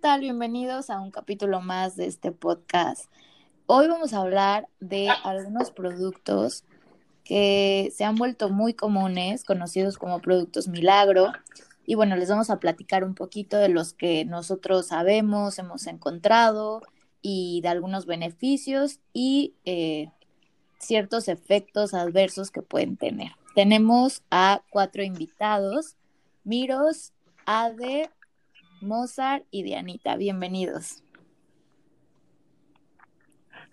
tal? Bienvenidos a un capítulo más de este podcast. Hoy vamos a hablar de algunos productos que se han vuelto muy comunes, conocidos como productos milagro. Y bueno, les vamos a platicar un poquito de los que nosotros sabemos, hemos encontrado y de algunos beneficios y eh, ciertos efectos adversos que pueden tener. Tenemos a cuatro invitados, Miros, Ade, Mozart y Dianita. Bienvenidos.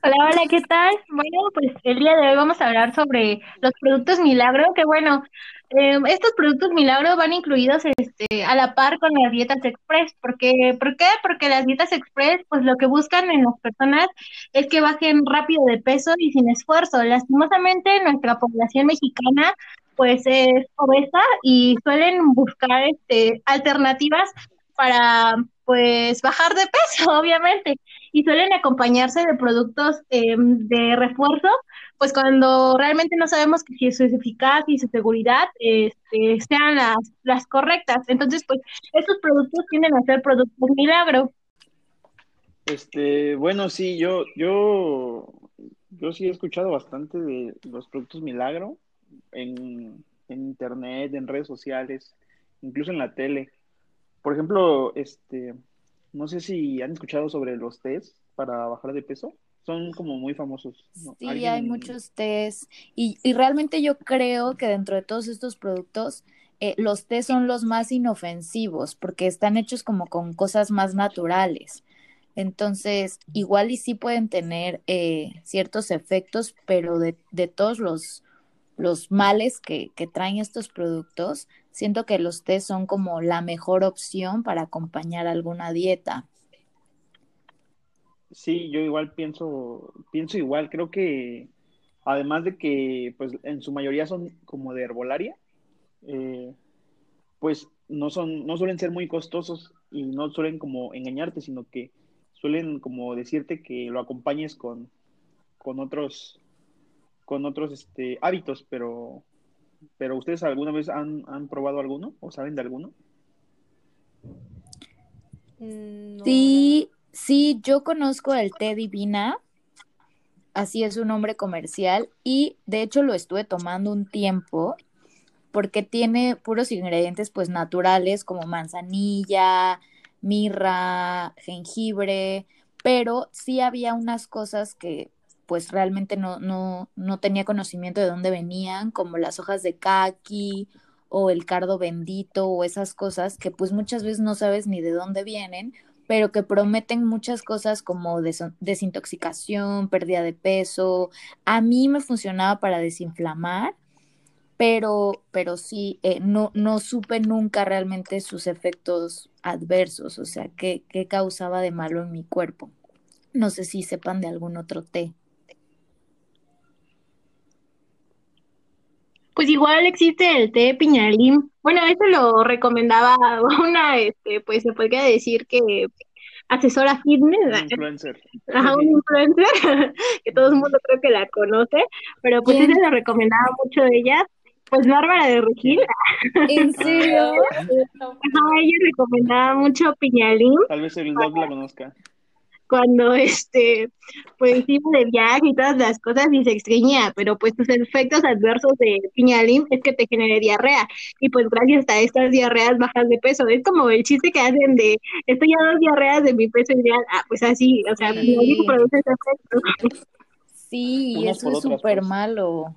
Hola, hola, ¿qué tal? Bueno, pues el día de hoy vamos a hablar sobre los productos milagro, que bueno, eh, estos productos milagro van incluidos este, a la par con las dietas express. Porque, ¿Por qué? Porque las dietas express, pues lo que buscan en las personas es que bajen rápido de peso y sin esfuerzo. Lastimosamente, nuestra población mexicana pues es obesa y suelen buscar este, alternativas para pues bajar de peso, obviamente, y suelen acompañarse de productos em, de refuerzo, pues cuando realmente no sabemos que si su eficacia y su seguridad este, sean las, las correctas. Entonces, pues estos productos tienden a ser productos milagro. Este, bueno, sí, yo, yo, yo sí he escuchado bastante de los productos milagro en, en internet, en redes sociales, incluso en la tele. Por ejemplo, este, no sé si han escuchado sobre los test para bajar de peso. Son como muy famosos. Sí, hay muchos test. Y, y, realmente yo creo que dentro de todos estos productos, eh, los test son los más inofensivos porque están hechos como con cosas más naturales. Entonces, igual y sí pueden tener eh, ciertos efectos, pero de, de todos los, los males que, traen estos productos, siento que los té son como la mejor opción para acompañar alguna dieta. Sí, yo igual pienso, pienso igual, creo que además de que pues en su mayoría son como de herbolaria, eh, pues no son, no suelen ser muy costosos y no suelen como engañarte, sino que suelen como decirte que lo acompañes con, con otros con otros este, hábitos, pero, pero ¿ustedes alguna vez han, han probado alguno o saben de alguno? Mm, sí, sí, yo conozco el té divina, así es su nombre comercial, y de hecho lo estuve tomando un tiempo porque tiene puros ingredientes pues naturales como manzanilla, mirra, jengibre, pero sí había unas cosas que pues realmente no, no, no tenía conocimiento de dónde venían, como las hojas de kaki o el cardo bendito o esas cosas que pues muchas veces no sabes ni de dónde vienen, pero que prometen muchas cosas como desintoxicación, pérdida de peso. A mí me funcionaba para desinflamar, pero, pero sí, eh, no, no supe nunca realmente sus efectos adversos, o sea, qué, qué causaba de malo en mi cuerpo. No sé si sepan de algún otro té. Pues igual existe el té piñalín. Bueno, eso lo recomendaba una, este, pues se podría decir que asesora fitness. Un influencer. Ajá, un influencer, que todo el mundo creo que la conoce, pero pues eso lo recomendaba mucho de ella. Pues Bárbara de Regil. ¿En serio? Ajá, ella recomendaba mucho piñalín. Tal vez el dog la conozca cuando este pues iba de viaje y todas las cosas y se extrañía, pero pues tus efectos adversos de piñalín es que te genere diarrea y pues gracias a estas diarreas bajas de peso, es como el chiste que hacen de estoy a dos diarreas de mi peso ideal, ah, pues así, o sea, sí. produce ese efecto. Sí, eso es súper malo.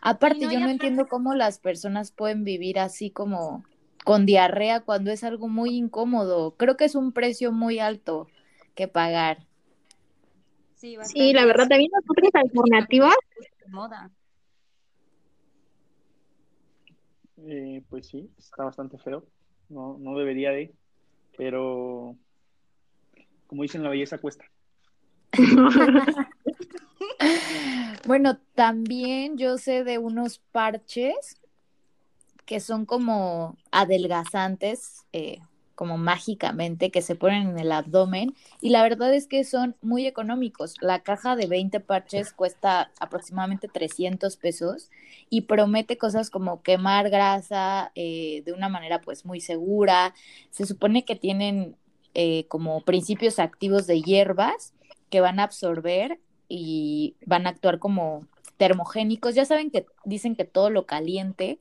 Aparte, yo no entiendo cómo las personas pueden vivir así como con diarrea cuando es algo muy incómodo. Creo que es un precio muy alto que pagar. Sí, sí la verdad, también las otras alternativas. Moda. Eh, pues sí, está bastante feo. No, no debería de. Pero, como dicen, la belleza cuesta. bueno, también yo sé de unos parches que son como adelgazantes, eh, como mágicamente que se ponen en el abdomen y la verdad es que son muy económicos. La caja de 20 parches cuesta aproximadamente 300 pesos y promete cosas como quemar grasa eh, de una manera pues muy segura. Se supone que tienen eh, como principios activos de hierbas que van a absorber y van a actuar como termogénicos. Ya saben que dicen que todo lo caliente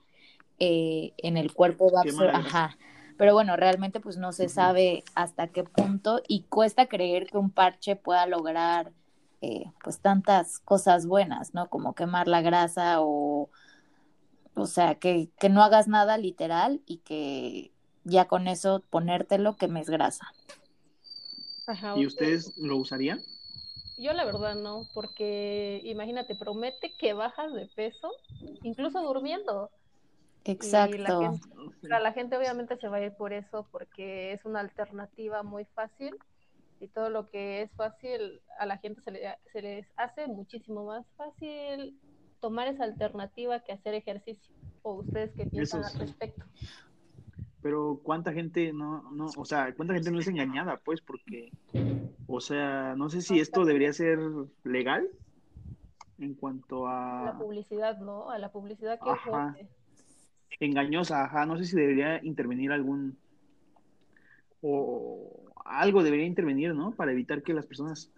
eh, en el cuerpo va a absorber. Ajá. Pero bueno, realmente pues no se sabe hasta qué punto y cuesta creer que un parche pueda lograr eh, pues tantas cosas buenas, ¿no? Como quemar la grasa o, o sea, que, que no hagas nada literal y que ya con eso ponértelo quemes grasa. Ajá, ¿Y ustedes lo usarían? Yo la verdad no, porque imagínate, promete que bajas de peso, incluso durmiendo. Exacto. la, la gente obviamente se va a ir por eso, porque es una alternativa muy fácil y todo lo que es fácil a la gente se, le, se les hace muchísimo más fácil tomar esa alternativa que hacer ejercicio. ¿O ustedes qué piensan al respecto? Pero cuánta gente no, no, o sea, cuánta gente no es engañada, pues, porque, o sea, no sé si esto debería ser legal en cuanto a... La publicidad, ¿no? A la publicidad que ajá. Engañosa, ajá, no sé si debería intervenir algún... o algo debería intervenir, ¿no? Para evitar que las personas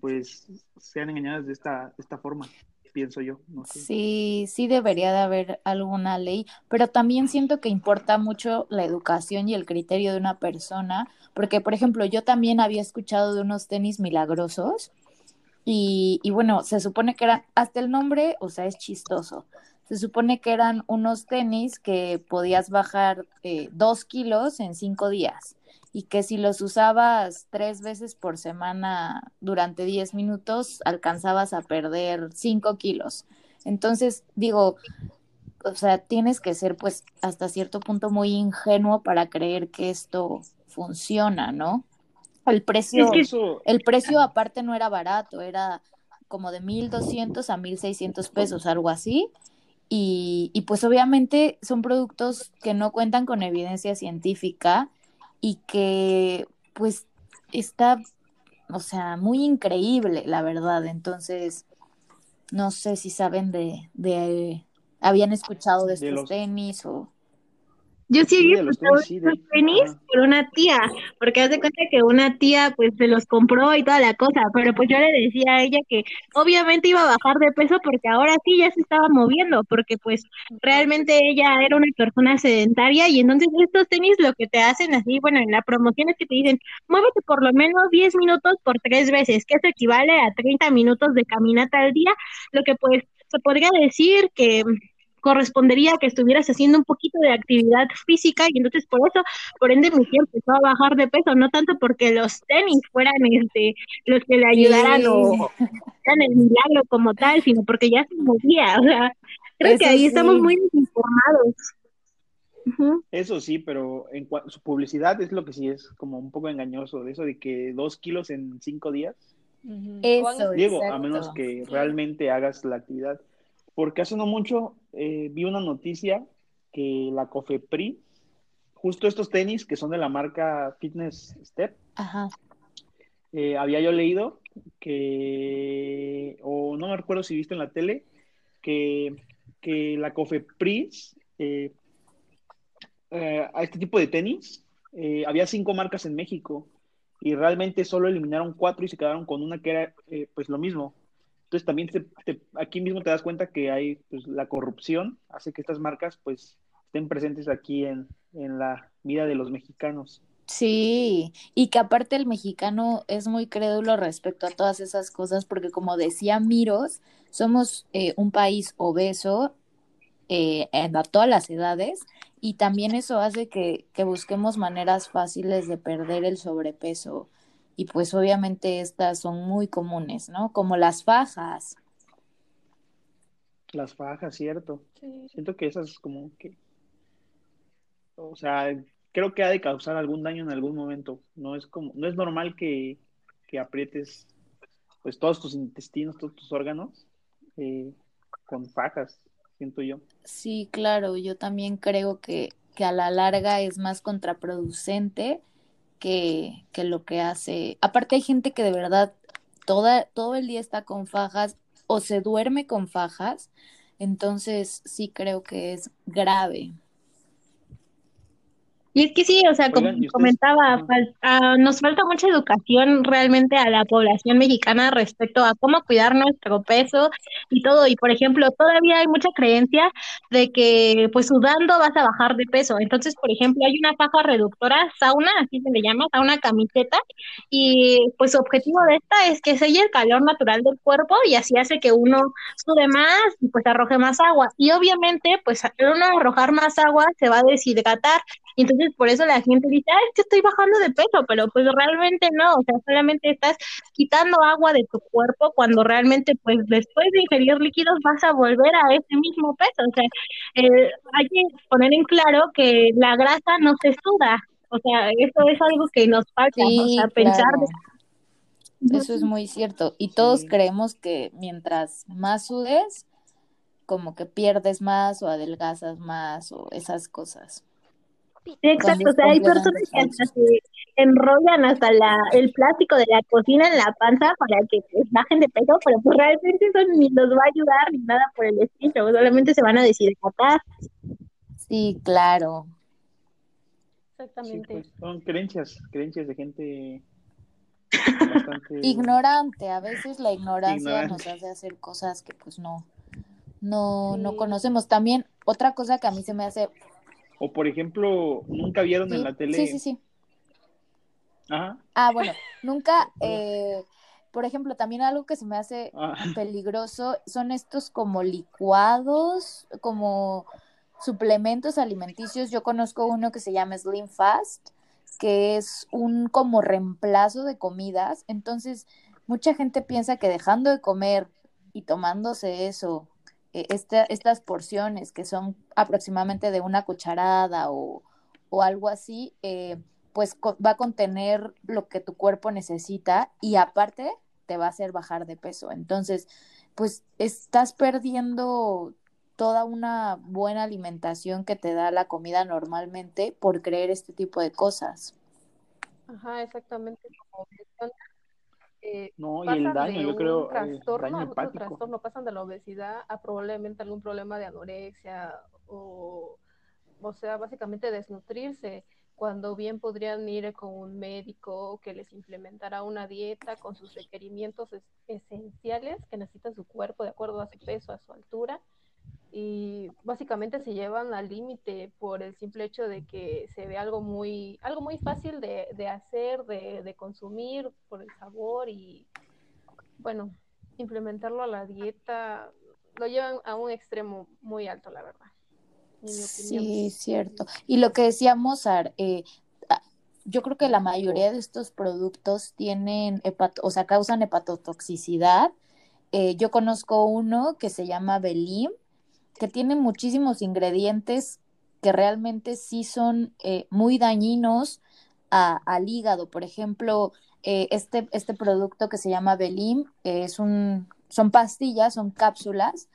pues sean engañadas de esta, esta forma, pienso yo. No sé. Sí, sí debería de haber alguna ley, pero también siento que importa mucho la educación y el criterio de una persona, porque por ejemplo yo también había escuchado de unos tenis milagrosos y, y bueno, se supone que eran, hasta el nombre, o sea, es chistoso. Se supone que eran unos tenis que podías bajar eh, dos kilos en cinco días y que si los usabas tres veces por semana durante diez minutos, alcanzabas a perder cinco kilos. Entonces, digo, o sea, tienes que ser pues hasta cierto punto muy ingenuo para creer que esto funciona, ¿no? El precio, el precio aparte no era barato, era como de 1.200 a 1.600 pesos, algo así. Y, y pues obviamente son productos que no cuentan con evidencia científica y que pues está, o sea, muy increíble, la verdad. Entonces, no sé si saben de, de habían escuchado de, estos tenis o... Yo sí, sí los tenis, por una tía, porque hace cuenta que una tía pues se los compró y toda la cosa, pero pues yo le decía a ella que obviamente iba a bajar de peso porque ahora sí ya se estaba moviendo, porque pues realmente ella era una persona sedentaria y entonces estos tenis lo que te hacen así, bueno, en la promoción es que te dicen, muévete por lo menos 10 minutos por tres veces, que eso equivale a 30 minutos de caminata al día, lo que pues se podría decir que correspondería que estuvieras haciendo un poquito de actividad física y entonces por eso, por ende, mi tiempo empezó a bajar de peso, no tanto porque los tenis fueran este, los que le ayudaran o eran el milagro como tal, sino porque ya se movía, o sea, creo que ahí estamos muy desinformados. Eso sí, pero en su publicidad es lo que sí es como un poco engañoso, de eso de que dos kilos en cinco días. Eso, Digo, a menos que realmente hagas la actividad. Porque hace no mucho eh, vi una noticia que la Cofepri, justo estos tenis que son de la marca Fitness Step, eh, había yo leído que, o no me recuerdo si viste en la tele, que, que la Cofepri eh, a este tipo de tenis, había cinco marcas en México y realmente solo eliminaron cuatro y se quedaron con una que era pues lo mismo, entonces también aquí mismo te das cuenta que hay pues, la corrupción, hace que estas marcas pues estén presentes aquí en, en la vida de los mexicanos. Sí, y que aparte el mexicano es muy crédulo respecto a todas esas cosas, porque como decía Miros, somos eh, un país obeso eh, a todas las edades, y también eso hace que, que busquemos maneras fáciles de perder el sobrepeso y pues obviamente estas son muy comunes, ¿no? Como las fajas. Las fajas, cierto. Siento que esas como que, o sea, creo que ha de causar algún daño en algún momento. No es como, no es normal que, que aprietes pues todos tus intestinos, todos tus órganos eh, con fajas, siento yo. Sí, claro, yo también creo que, que a la larga es más contraproducente que, que lo que hace. Aparte hay gente que de verdad toda, todo el día está con fajas o se duerme con fajas, entonces sí creo que es grave. Y es que sí, o sea, como comentaba, ah, nos falta mucha educación realmente a la población mexicana respecto a cómo cuidar nuestro peso y todo. Y por ejemplo, todavía hay mucha creencia de que pues sudando vas a bajar de peso. Entonces, por ejemplo, hay una faja reductora, sauna, así se le llama, sauna camiseta, y pues su objetivo de esta es que selle el calor natural del cuerpo y así hace que uno sude más y pues arroje más agua. Y obviamente, pues al uno arrojar más agua se va a deshidratar entonces por eso la gente dice, ay, que estoy bajando de peso, pero pues realmente no, o sea, solamente estás quitando agua de tu cuerpo cuando realmente pues después de ingerir líquidos vas a volver a ese mismo peso. O sea, eh, hay que poner en claro que la grasa no se suda, o sea, eso es algo que nos falta, o sea, pensar. Eso es muy cierto. Y todos creemos que mientras más sudes, como que pierdes más o adelgazas más o esas cosas. Exacto, o sea, hay personas que hasta se enrollan hasta la, el plástico de la cocina en la panza para que pues, bajen de peso, pero pues realmente eso ni los va a ayudar ni nada por el estilo, solamente se van a deshidratar. Sí, claro. Exactamente. Pues, son creencias, creencias de gente bastante... ignorante. A veces la ignorancia nos hace hacer cosas que pues no, no, no conocemos. También otra cosa que a mí se me hace o por ejemplo, nunca vieron en la tele. Sí, sí, sí. Ajá. Ah, bueno, nunca, eh, por ejemplo, también algo que se me hace ah. peligroso son estos como licuados, como suplementos alimenticios. Yo conozco uno que se llama Slim Fast, que es un como reemplazo de comidas. Entonces, mucha gente piensa que dejando de comer y tomándose eso eh, estas porciones que son aproximadamente de una cucharada o, algo así, eh, pues va a contener lo que tu cuerpo necesita y aparte te va a hacer bajar de peso. Entonces, pues estás perdiendo toda una buena alimentación que te da la comida normalmente por creer este tipo de cosas. Ajá, exactamente. Como eh, no, y el daño, yo creo, trastorno, daño trastorno, pasan de la obesidad a probablemente algún problema de anorexia o, o sea, básicamente desnutrirse, cuando bien podrían ir con un médico que les implementara una dieta con sus requerimientos esenciales que necesita su cuerpo de acuerdo a su peso, a su altura, y básicamente se llevan al límite por el simple hecho de que se ve algo muy, algo muy fácil de, de hacer, de, de, consumir por el sabor y bueno, implementarlo a la dieta lo llevan a un extremo muy alto, la verdad. Sí, cierto. Y lo que decía Mozart, eh, yo creo que la mayoría de estos productos tienen, o sea, causan hepatotoxicidad. Eh, yo conozco uno que se llama Belim, que tiene muchísimos ingredientes que realmente sí son eh, muy dañinos al hígado. Por ejemplo, eh, este, este producto que se llama Belim es un, son pastillas, son cápsulas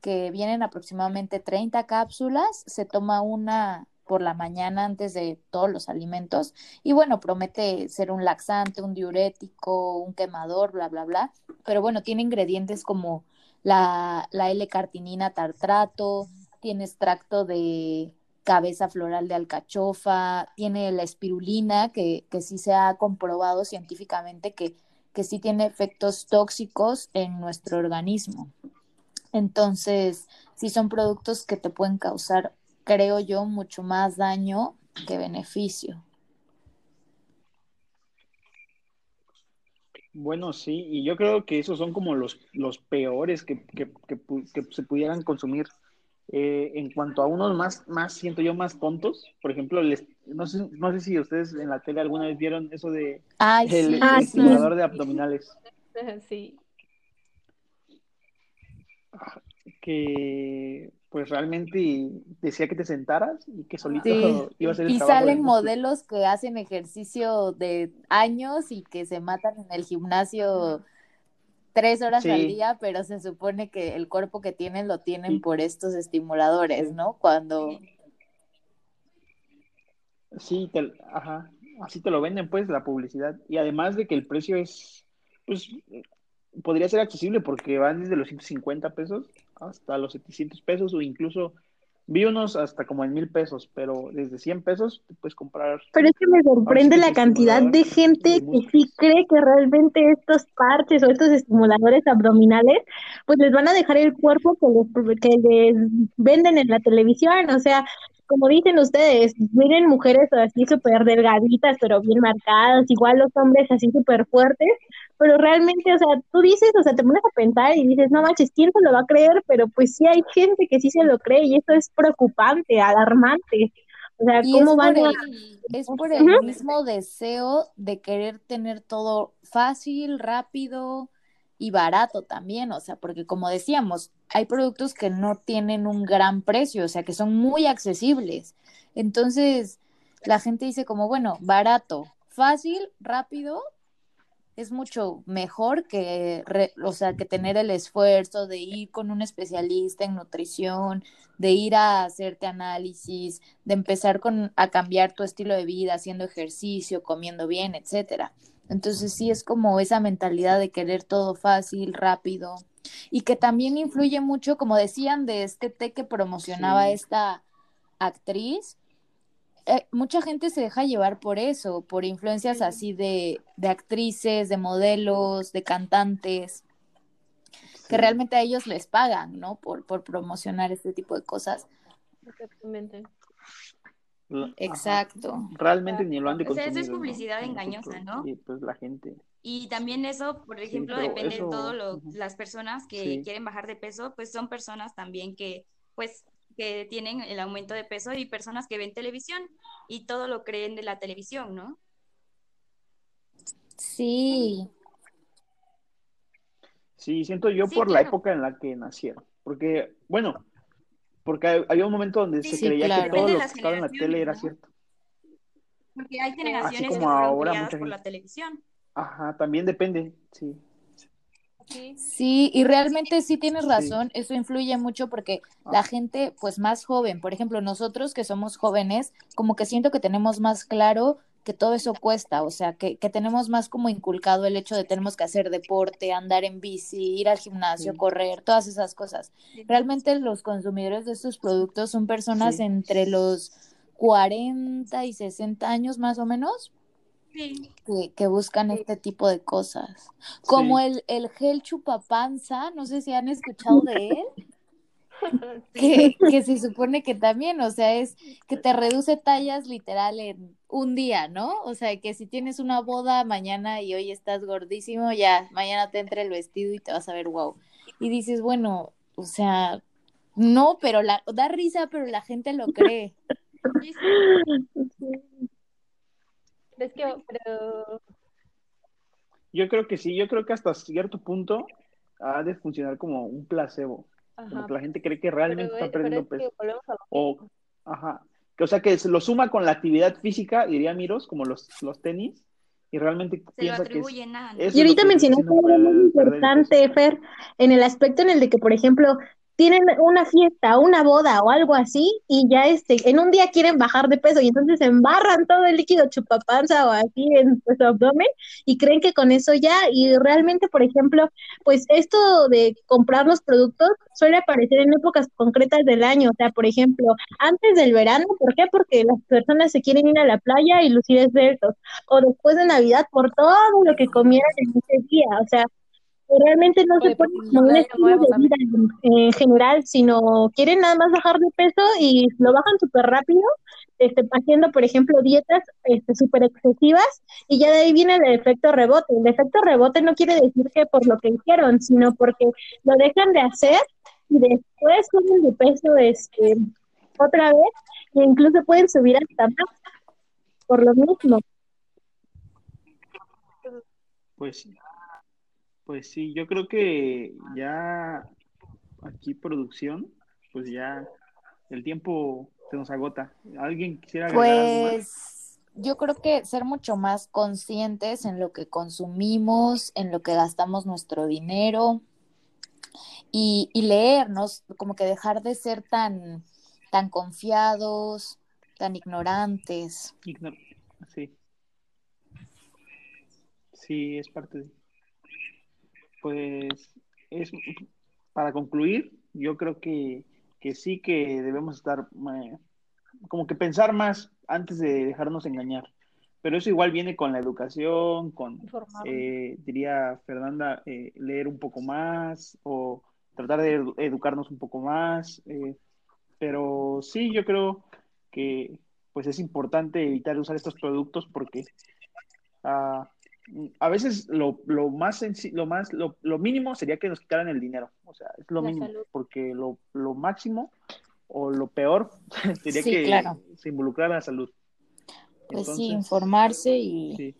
que vienen aproximadamente 30 cápsulas, se toma una por la mañana antes de todos los alimentos y bueno, promete ser un laxante, un diurético, un quemador, bla, bla, bla, pero bueno, tiene ingredientes como la, la L-cartinina tartrato, tiene extracto de cabeza floral de alcachofa, tiene la espirulina, que, que sí se ha comprobado científicamente que, que sí tiene efectos tóxicos en nuestro organismo. Entonces, sí son productos que te pueden causar, creo yo, mucho más daño que beneficio. Bueno, sí, y yo creo que esos son como los, los peores que, que, que, se pudieran consumir. Eh, en cuanto a unos más, más, siento yo, más tontos, por ejemplo, les, no, sé, no sé si ustedes en la tele alguna vez vieron eso de el, ah, estimulador de abdominales. Sí. Que pues realmente decía que te sentaras y que solito iba a ser el Y salen modelos que hacen ejercicio de años y que se matan en el gimnasio tres horas al día, pero se supone que el cuerpo que tienen lo tienen por estos estimuladores, ¿no? Cuando... Sí, ajá, así te lo venden pues la publicidad. Y además de que el precio es, pues, podría ser accesible porque van desde los 150 pesos hasta los 700 pesos o incluso Vi unos hasta como en mil pesos, pero desde 100 pesos te puedes comprar. Pero es que me sorprende la cantidad de gente que sí cree que realmente estos parches o estos estimuladores abdominales, pues les van a dejar el cuerpo que les, que les venden en la televisión. O sea, como dicen ustedes, miren mujeres así súper delgaditas, pero bien marcadas, igual los hombres así súper fuertes, pero realmente, o sea, tú dices, o sea, te pones a pensar y dices, no manches, ¿quién se lo va a creer? Pero pues sí hay gente que sí se lo cree y eso es preocupante, alarmante. O sea, ¿cómo van a...? El, es por el mismo deseo de querer tener todo fácil, rápido y barato también, o sea, porque como decíamos, hay productos que no tienen un gran precio, o sea, que son muy accesibles. Entonces, la gente dice como, bueno, barato, fácil, rápido, es mucho mejor que, o sea, que tener el esfuerzo de ir con un especialista en nutrición, de ir a hacerte análisis, de empezar con, a cambiar tu estilo de vida, haciendo ejercicio, comiendo bien, etcétera. Entonces sí es como esa mentalidad de querer todo fácil, rápido, y que también influye mucho, como decían, de este té que promocionaba esta actriz, eh, mucha gente se deja llevar por eso, por influencias así de, de actrices, de modelos, de cantantes, que realmente a ellos les pagan, ¿no? Por, por promocionar este tipo de cosas. Exactamente. Exacto. Realmente ni lo han de O sea, eso es publicidad engañosa, ¿no? Y pues la gente. Y también eso, por ejemplo, depende de todas las personas que quieren bajar de peso, pues son personas también que, pues, que tienen el aumento de peso y personas que ven televisión y todo lo creen de la televisión, ¿no? Sí. Sí, siento yo por la época en la que nacieron. Porque, bueno, porque había un momento donde se creía que todo lo que estaba en la tele era cierto. Porque hay generaciones que fueron ahora por la televisión. Ajá, también depende, sí. Sí, y realmente sí tienes razón, eso influye mucho porque ah. la gente pues más joven, por ejemplo, nosotros que somos jóvenes, como que siento que tenemos más claro que todo eso cuesta, o sea, que, que tenemos más como inculcado el hecho de tenemos que hacer deporte, andar en bici, ir al gimnasio, correr, todas esas cosas. Realmente los consumidores de estos productos son personas entre los 40 y 60 años más o menos que, buscan este tipo de cosas. Como el, el gel chupapanza, no sé si han escuchado de él. Que, que, se supone que también, o sea, es que te reduce tallas literal en un día, ¿no? O sea, que si tienes una boda mañana y hoy estás gordísimo, ya mañana te entra el vestido y te vas a ver wow. Y dices, bueno, o sea, no, pero la da risa, pero la gente lo cree. Es que, pero... Yo creo que sí, yo creo que hasta cierto punto ha de funcionar como un placebo. Como que la gente cree que realmente está perdiendo peso. O, ajá. o sea, que se lo suma con la actividad física, diría Miros, como los, los tenis, y realmente piensa que es, Y ahorita mencionaste algo muy importante, Fer, en el aspecto en el de que, por ejemplo, tienen una fiesta, una boda o algo así y ya este, en un día quieren bajar de peso y entonces embarran todo el líquido chupapanza o así en su abdomen y creen que con eso ya y realmente, por ejemplo, pues esto de comprar los productos suele aparecer en épocas concretas del año, o sea, por ejemplo, antes del verano, ¿por qué? Porque las personas se quieren ir a la playa y lucir esbeltos o después de Navidad por todo lo que comieran en ese día, o sea, realmente no se pone como un estilo de vida en, general, sino quieren nada más bajar de peso y lo bajan súper rápido, este, haciendo, por ejemplo, dietas este, súper excesivas y ya de ahí viene el efecto rebote. El efecto rebote no quiere decir que por lo que hicieron, sino porque lo dejan de hacer y después suben de peso este, otra vez e incluso pueden subir hasta más por lo mismo. Pues pues sí, yo creo que ya aquí producción, pues ya el tiempo se nos agota. ¿Alguien quisiera agregar Pues yo creo que ser mucho más conscientes en lo que consumimos, en lo que gastamos nuestro dinero y, y leernos, como que dejar de ser tan, tan confiados, tan ignorantes. sí. Sí, es parte de pues es para concluir, yo creo que, que sí que debemos estar, eh, como que pensar más antes de dejarnos engañar. Pero eso igual viene con la educación, con, eh, diría Fernanda, eh, leer un poco más o tratar de educarnos un poco más. pero sí, yo creo que pues es importante evitar usar estos productos porque uh, a veces lo, lo más lo más lo, lo, mínimo sería que nos quitaran el dinero o sea es lo mínimo porque lo, lo, máximo o lo peor sería que se involucrara la salud. Pues sí informarse y sí.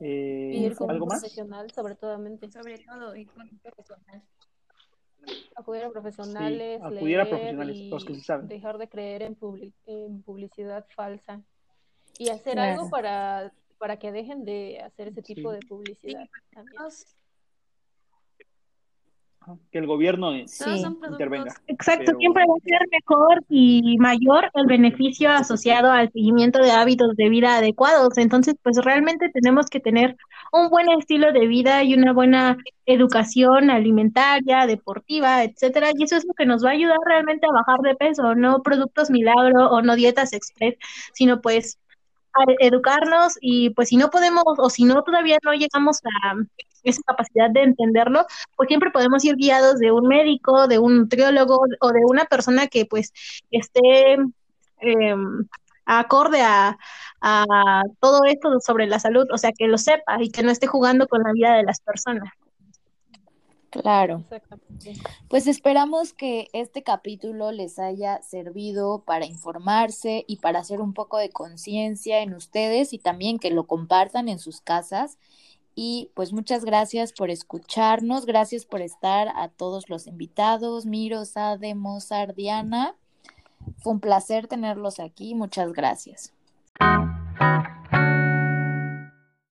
eh, algo más profesional sobre todo sobre todo y con profesional. Acudir a profesionales, acudir a profesionales los que sí saben. dejar de creer en, en publicidad falsa. Y hacer algo para para que dejen de hacer ese tipo de publicidad. Que el gobierno intervenga. Exacto, siempre va a ser mejor y mayor el beneficio asociado al seguimiento de hábitos de vida adecuados. Entonces, pues realmente tenemos que tener un buen estilo de vida y una buena educación alimentaria, deportiva, etcétera, y eso es lo que nos va a ayudar realmente a bajar de peso, no productos milagro o no dietas express, sino pues educarnos y pues si no podemos o si no todavía no llegamos a esa capacidad de entenderlo, pues siempre podemos ir guiados de un médico, de un nutriólogo o de una persona que pues esté eh, acorde a, a todo esto sobre la salud, o sea, que lo sepa y que no esté jugando con la vida de las personas. Claro. Pues esperamos que este capítulo les haya servido para informarse y para hacer un poco de conciencia en ustedes y también que lo compartan en sus casas. Y pues muchas gracias por escucharnos, gracias por estar a todos los invitados, Miro, Sade, Mozart, Diana. Fue un placer tenerlos aquí, muchas gracias.